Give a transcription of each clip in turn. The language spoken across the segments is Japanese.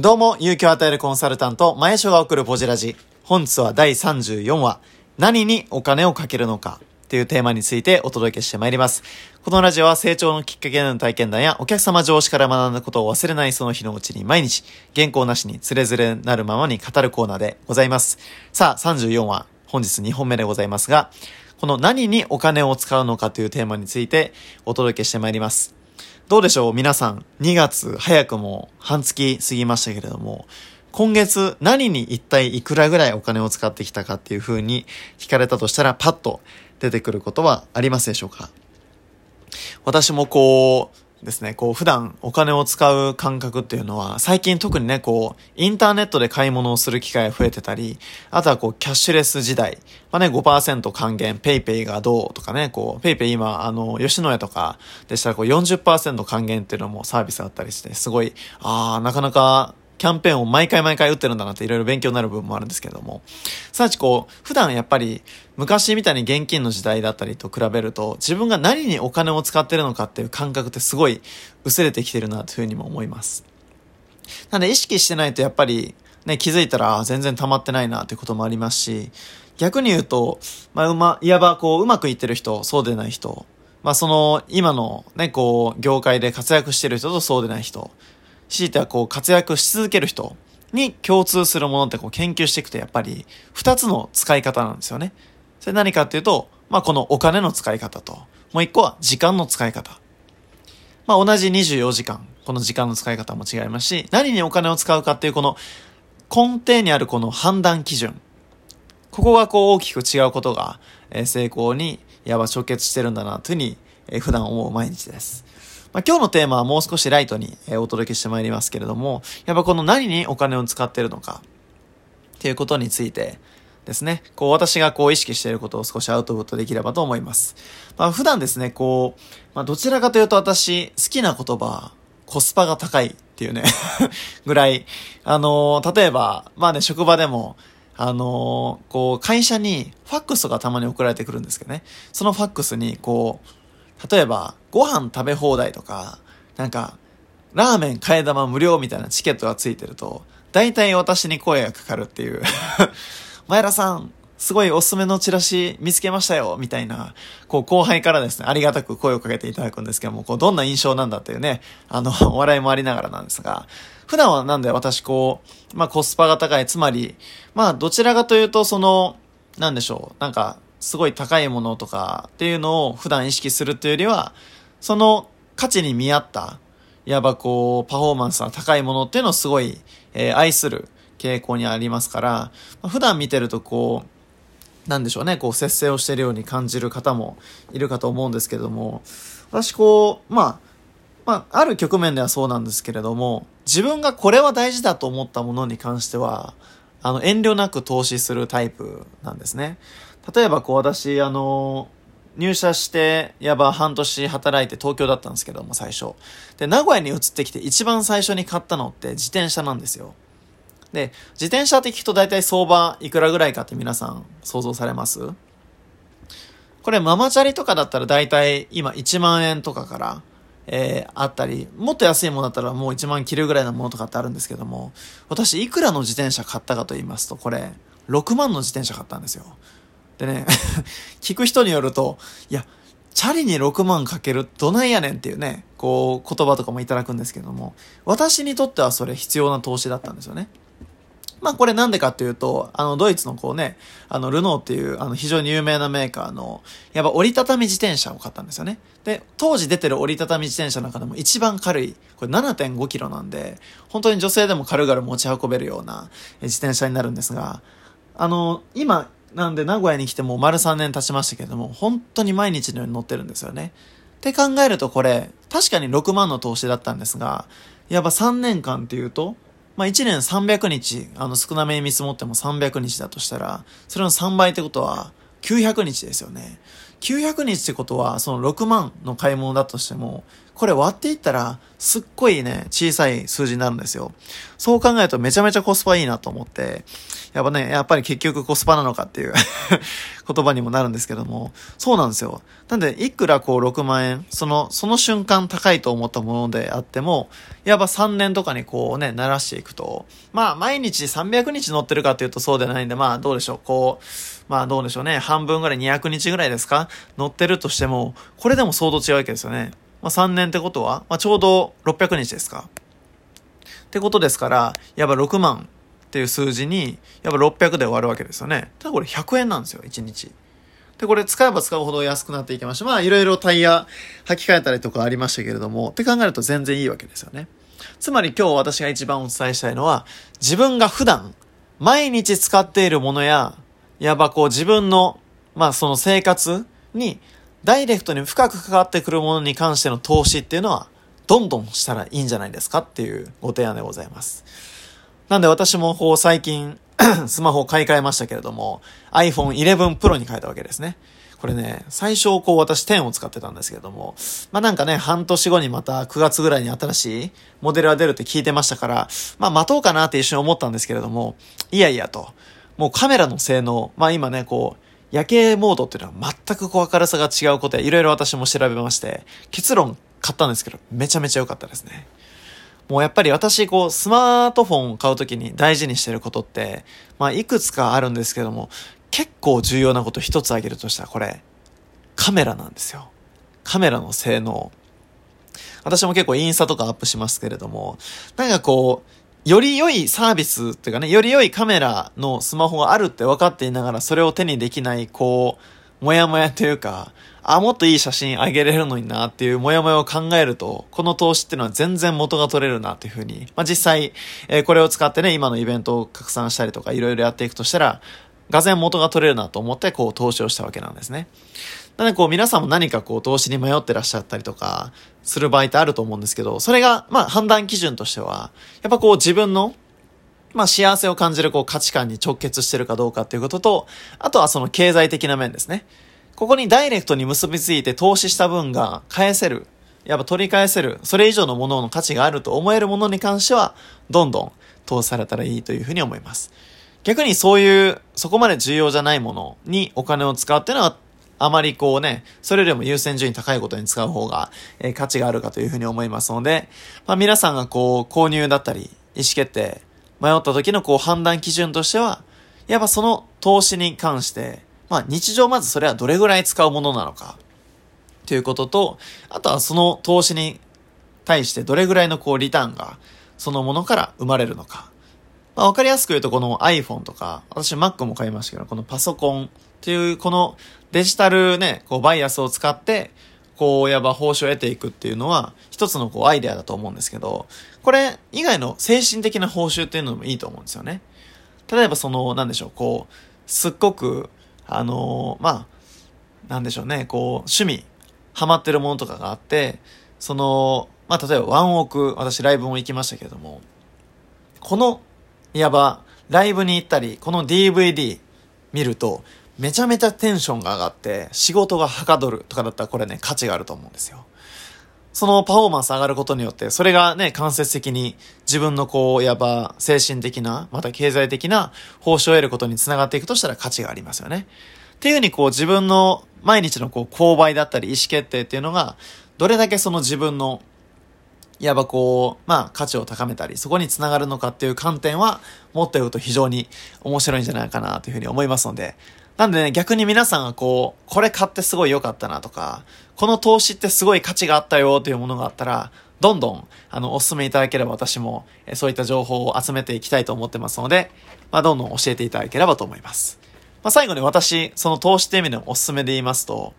どうも、勇気を与えるコンサルタント、前所が送るポジラジ。本日は第34話、何にお金をかけるのかというテーマについてお届けしてまいります。このラジオは成長のきっかけでの体験談やお客様上司から学んだことを忘れないその日のうちに毎日、原稿なしにつれづれなるままに語るコーナーでございます。さあ、34話、本日2本目でございますが、この何にお金を使うのかというテーマについてお届けしてまいります。どうでしょう皆さん、2月早くも半月過ぎましたけれども、今月何に一体いくらぐらいお金を使ってきたかっていう風に聞かれたとしたらパッと出てくることはありますでしょうか？私もこう、ですね、こう普段お金を使う感覚っていうのは最近特にね、こうインターネットで買い物をする機会が増えてたり、あとはこうキャッシュレス時代、まあね5%還元、 PayPay がどうとかね、こう PayPay 今あの吉野家とかでしたらこう40%還元っていうのもサービスあったりして、すごい、ああ、なかなかキャンペーンを毎回毎回打ってるんだなっていろいろ勉強になる部分もあるんですけれども、さあちこう、普段やっぱり昔みたいに現金の時代だったりと比べると、自分が何にお金を使ってるのかっていう感覚ってすごい薄れてきてるなというふうにも思います。なんで意識してないとやっぱりね、気づいたら全然溜まってないなということもありますし、逆に言うと、まあ、うま、いわばこう、うまくいってる人、そうでない人、まあその、今のね、こう、業界で活躍してる人とそうでない人、強いてはこう活躍し続ける人に共通するものってこう研究していくとやっぱり二つの使い方なんですよね。それ何かっていうと、まあこのお金の使い方と、もう一個は時間の使い方。まあ同じ24時間、この時間の使い方も違いますし、何にお金を使うかっていうこの根底にあるこの判断基準。ここがこう大きく違うことが、え成功にやば直結してるんだなというふうに、え普段思う毎日です。まあ、今日のテーマはもう少しライトに、えお届けしてまいりますけれども、やっぱこの何にお金を使ってるのか、っていうことについてですね、こう私がこう意識していることを少しアウトプットできればと思います。まあ、普段ですね、こう、まあ、どちらかというと私、好きな言葉、コスパが高いっていうね ぐらい、あのー、例えば、まあね、職場でも、あのー、こう、会社にファックスがたまに送られてくるんですけどね、そのファックスに、こう、例えば、ご飯食べ放題とか、なんか、ラーメン替え玉無料みたいなチケットがついてると、大体私に声がかかるっていう。前田さん、すごいおすすめのチラシ見つけましたよ、みたいな、こう後輩からですね、ありがたく声をかけていただくんですけども、こうどんな印象なんだっていうね、あの、お笑いもありながらなんですが、普段はなんで私こう、まあコスパが高い、つまり、まあどちらかというとその、なんでしょう、なんか、すごい高いものとかっていうのを普段意識するというよりは、その価値に見合った、いわばこう、パフォーマンスが高いものっていうのをすごい、えー、愛する傾向にありますから、まあ、普段見てるとこう、なんでしょうね、こう、節制をしてるように感じる方もいるかと思うんですけども、私こう、まあ、まあ、ある局面ではそうなんですけれども、自分がこれは大事だと思ったものに関しては、あの、遠慮なく投資するタイプなんですね。例えばこう私、あの、入社して、やば半年働いて東京だったんですけども、最初。で、名古屋に移ってきて一番最初に買ったのって自転車なんですよ。で、自転車って聞くと大体相場いくらぐらいかって皆さん想像されます？これママチャリとかだったら大体今1万円とかから、えー、あったり、もっと安いものだったらもう1万切るぐらいのものとかってあるんですけども、私いくらの自転車買ったかと言いますと、これ、6万の自転車買ったんですよ。でね、聞く人によると、いや、チャリに6万かけるどないやねんっていうね、こう言葉とかもいただくんですけども、私にとってはそれ必要な投資だったんですよね。まあこれなんでかっていうと、あのドイツのこうね、あのルノーっていうあの非常に有名なメーカーの、やっぱ折りたたみ自転車を買ったんですよね。で、当時出てる折りたたみ自転車の中でも一番軽い、これ7.5キロなんで、本当に女性でも軽々持ち運べるような自転車になるんですが、あの、今なんで名古屋に来ても丸3年経ちましたけれども、本当に毎日のように乗ってるんですよね。って考えるとこれ、確かに6万の投資だったんですが、やっぱ3年間っていうと、まあ1年300日、あの少なめに見積もっても300日だとしたら、それの3倍ってことは900日ですよね。900日ってことは、その6万の買い物だとしても、これ割っていったら、すっごいね、小さい数字になるんですよ。そう考えるとめちゃめちゃコスパいいなと思って、やっぱね、やっぱり結局コスパなのかっていう 言葉にもなるんですけども、そうなんですよ。なんで、いくらこう6万円、その、その瞬間高いと思ったものであっても、やっぱ3年とかにこうね、鳴らしていくと、まあ毎日300日乗ってるかっていうとそうでないんで、まあどうでしょう、こう、まあどうでしょうね、半分ぐらい200日ぐらいですか？乗ってるとしても、これでも相当違うわけですよね。まあ、3年ってことは、まあ、ちょうど600日ですか。ってことですから、やっぱ6万っていう数字に、やっぱ600で終わるわけですよね。ただこれ100円なんですよ、1日。で、これ使えば使うほど安くなっていきました。まあ、いろいろタイヤ履き替えたりとかありましたけれども、って考えると全然いいわけですよね。つまり今日私が一番お伝えしたいのは、自分が普段、毎日使っているものや、やばこう自分の、まあその生活にダイレクトに深く関わってくるものに関しての投資っていうのは、どんどんしたらいいんじゃないですかっていうご提案でございます。なんで私もこう最近 スマホを買い替えましたけれども、iPhone 11 Pro に変えたわけですね。これね、最初こう私10を使ってたんですけれども、まあなんかね、半年後にまた9月ぐらいに新しいモデルが出るって聞いてましたから、まあ待とうかなって一瞬思ったんですけれども、いやいやと、もうカメラの性能、まあ今ね、こう、夜景モードっていうのは全くこう明るさが違うことやいろいろ私も調べまして、結論買ったんですけど、めちゃめちゃ良かったですね。もうやっぱり私、こう、スマートフォンを買うときに大事にしてることって、まあ、いくつかあるんですけども、結構重要なこと一つ挙げるとしたら、これ、カメラなんですよ。カメラの性能。私も結構インスタとかアップしますけれども、なんかこう、より良いサービスっていうかね、より良いカメラのスマホがあるって分かっていながら、それを手にできない、こう、もやもやというか、あ、もっといい写真あげれるのになっていうもやもやを考えると、この投資っていうのは全然元が取れるなっていうふうに、まあ、実際、えー、これを使ってね、今のイベントを拡散したりとか、いろいろやっていくとしたら、がぜ元が取れるなと思って、こう、投資をしたわけなんですね。なので、こう、皆さんも何かこう、投資に迷ってらっしゃったりとか、する場合ってあると思うんですけど、それが、まあ、判断基準としては、やっぱこう自分の、まあ、幸せを感じるこう価値観に直結してるかどうかっていうことと、あとはその経済的な面ですね。ここにダイレクトに結びついて投資した分が返せる。やっぱ取り返せる。それ以上のものの価値があると思えるものに関しては、どんどん投資されたらいいというふうに思います。逆にそういう、そこまで重要じゃないものにお金を使うっていうのはあまりこうね、それよりも優先順位高いことに使う方が、えー、価値があるかというふうに思いますので、まあ皆さんがこう、購入だったり、意思決定、迷った時のこう判断基準としては、やっぱその投資に関して、まあ日常まずそれはどれぐらい使うものなのか、ということと、あとはその投資に対してどれぐらいのこうリターンが、そのものから生まれるのか。まあ、わかりやすく言うとこの iPhone とか、私 Mac も買いましたけど、このパソコンっていうこのデジタルね、こうバイアスを使って、こう、やば報酬を得ていくっていうのは、一つのこうアイデアだと思うんですけど、これ以外の精神的な報酬っていうのもいいと思うんですよね。例えばその、なんでしょう、こう、すっごく、あのー、まあ、なんでしょうね、こう、趣味、ハマってるものとかがあって、その、まあ、例えばワンオーク、私ライブも行きましたけれども、この、いわば、ライブに行ったり、この DVD 見ると、めちゃめちゃテンションが上がって、仕事がはかどるとかだったらこれね、価値があると思うんですよ。そのパフォーマンス上がることによって、それがね、間接的に自分のこう、やば、精神的な、また経済的な報酬を得ることにつながっていくとしたら価値がありますよね。っていうふうにこう、自分の毎日のこう、購買だったり意思決定っていうのが、どれだけその自分の、いわばこう、まあ価値を高めたり、そこにつながるのかっていう観点は持っておくと非常に面白いんじゃないかなというふうに思いますので、なんでね、逆に皆さんがこう、これ買ってすごい良かったなとか、この投資ってすごい価値があったよというものがあったら、どんどん、あの、お勧めいただければ私も、そういった情報を集めていきたいと思ってますので、まあ、どんどん教えていただければと思います。まあ、最後に私、その投資っていう意味でのおすすめで言いますと、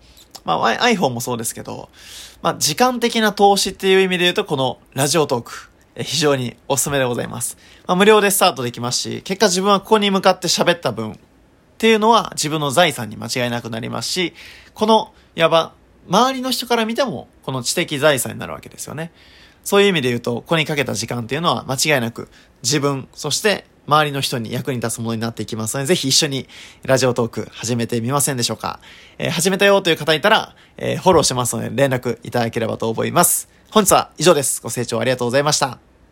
まあ、iPhone もそうですけど、まあ、時間的な投資っていう意味で言うと、このラジオトーク、え非常におすすめでございます。まあ、無料でスタートできますし、結果自分はここに向かって喋った分、っていうのは自分の財産に間違いなくなりますし、この、やば、周りの人から見ても、この知的財産になるわけですよね。そういう意味で言うと、ここにかけた時間っていうのは間違いなく自分、そして周りの人に役に立つものになっていきますので、ぜひ一緒にラジオトーク始めてみませんでしょうか。えー、始めたよという方いたら、えー、フォローしますので連絡いただければと思います。本日は以上です。ご清聴ありがとうございました。